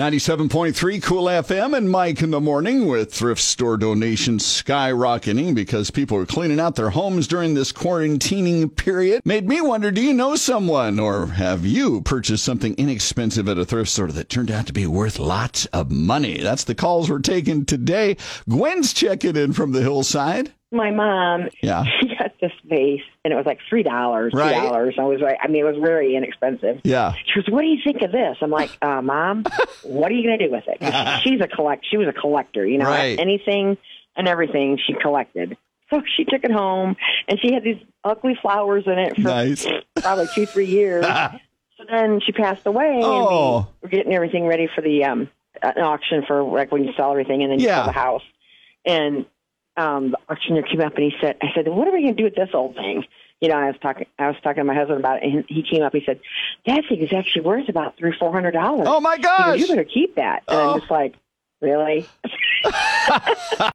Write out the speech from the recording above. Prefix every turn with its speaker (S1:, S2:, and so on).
S1: 97.3 Cool FM and Mike in the morning with thrift store donations skyrocketing because people are cleaning out their homes during this quarantining period. Made me wonder, do you know someone or have you purchased something inexpensive at a thrift store that turned out to be worth lots of money? That's the calls we're taking today. Gwen's checking in from the hillside.
S2: My mom,
S1: Yeah.
S2: Got this vase, and it was like three dollars. Three
S1: Right.
S2: dollars. I was like, I mean, it was very inexpensive.
S1: Yeah.
S2: She goes, "What do you think of this?" I'm like, uh, "Mom, what are you going to do with it?" She's a collect. She was a collector. You know,
S1: Right.
S2: anything and everything she collected. So she took it home, and she had these ugly flowers in it for
S1: Nice.
S2: probably two, three years. so then she passed away, and
S1: Oh.
S2: we were getting everything ready for the um an auction for like when you sell everything and then you
S1: Yeah.
S2: sell the house. And um the auctioneer came up and he said, I said, what are we going to do with this old thing? You know, I was talking, I was talking to my husband about it, and he came up. He said, "That thing is actually worth about three, four hundred dollars."
S1: Oh my gosh.
S2: goes, you better keep that. And
S1: Oh.
S2: I'm just like, really?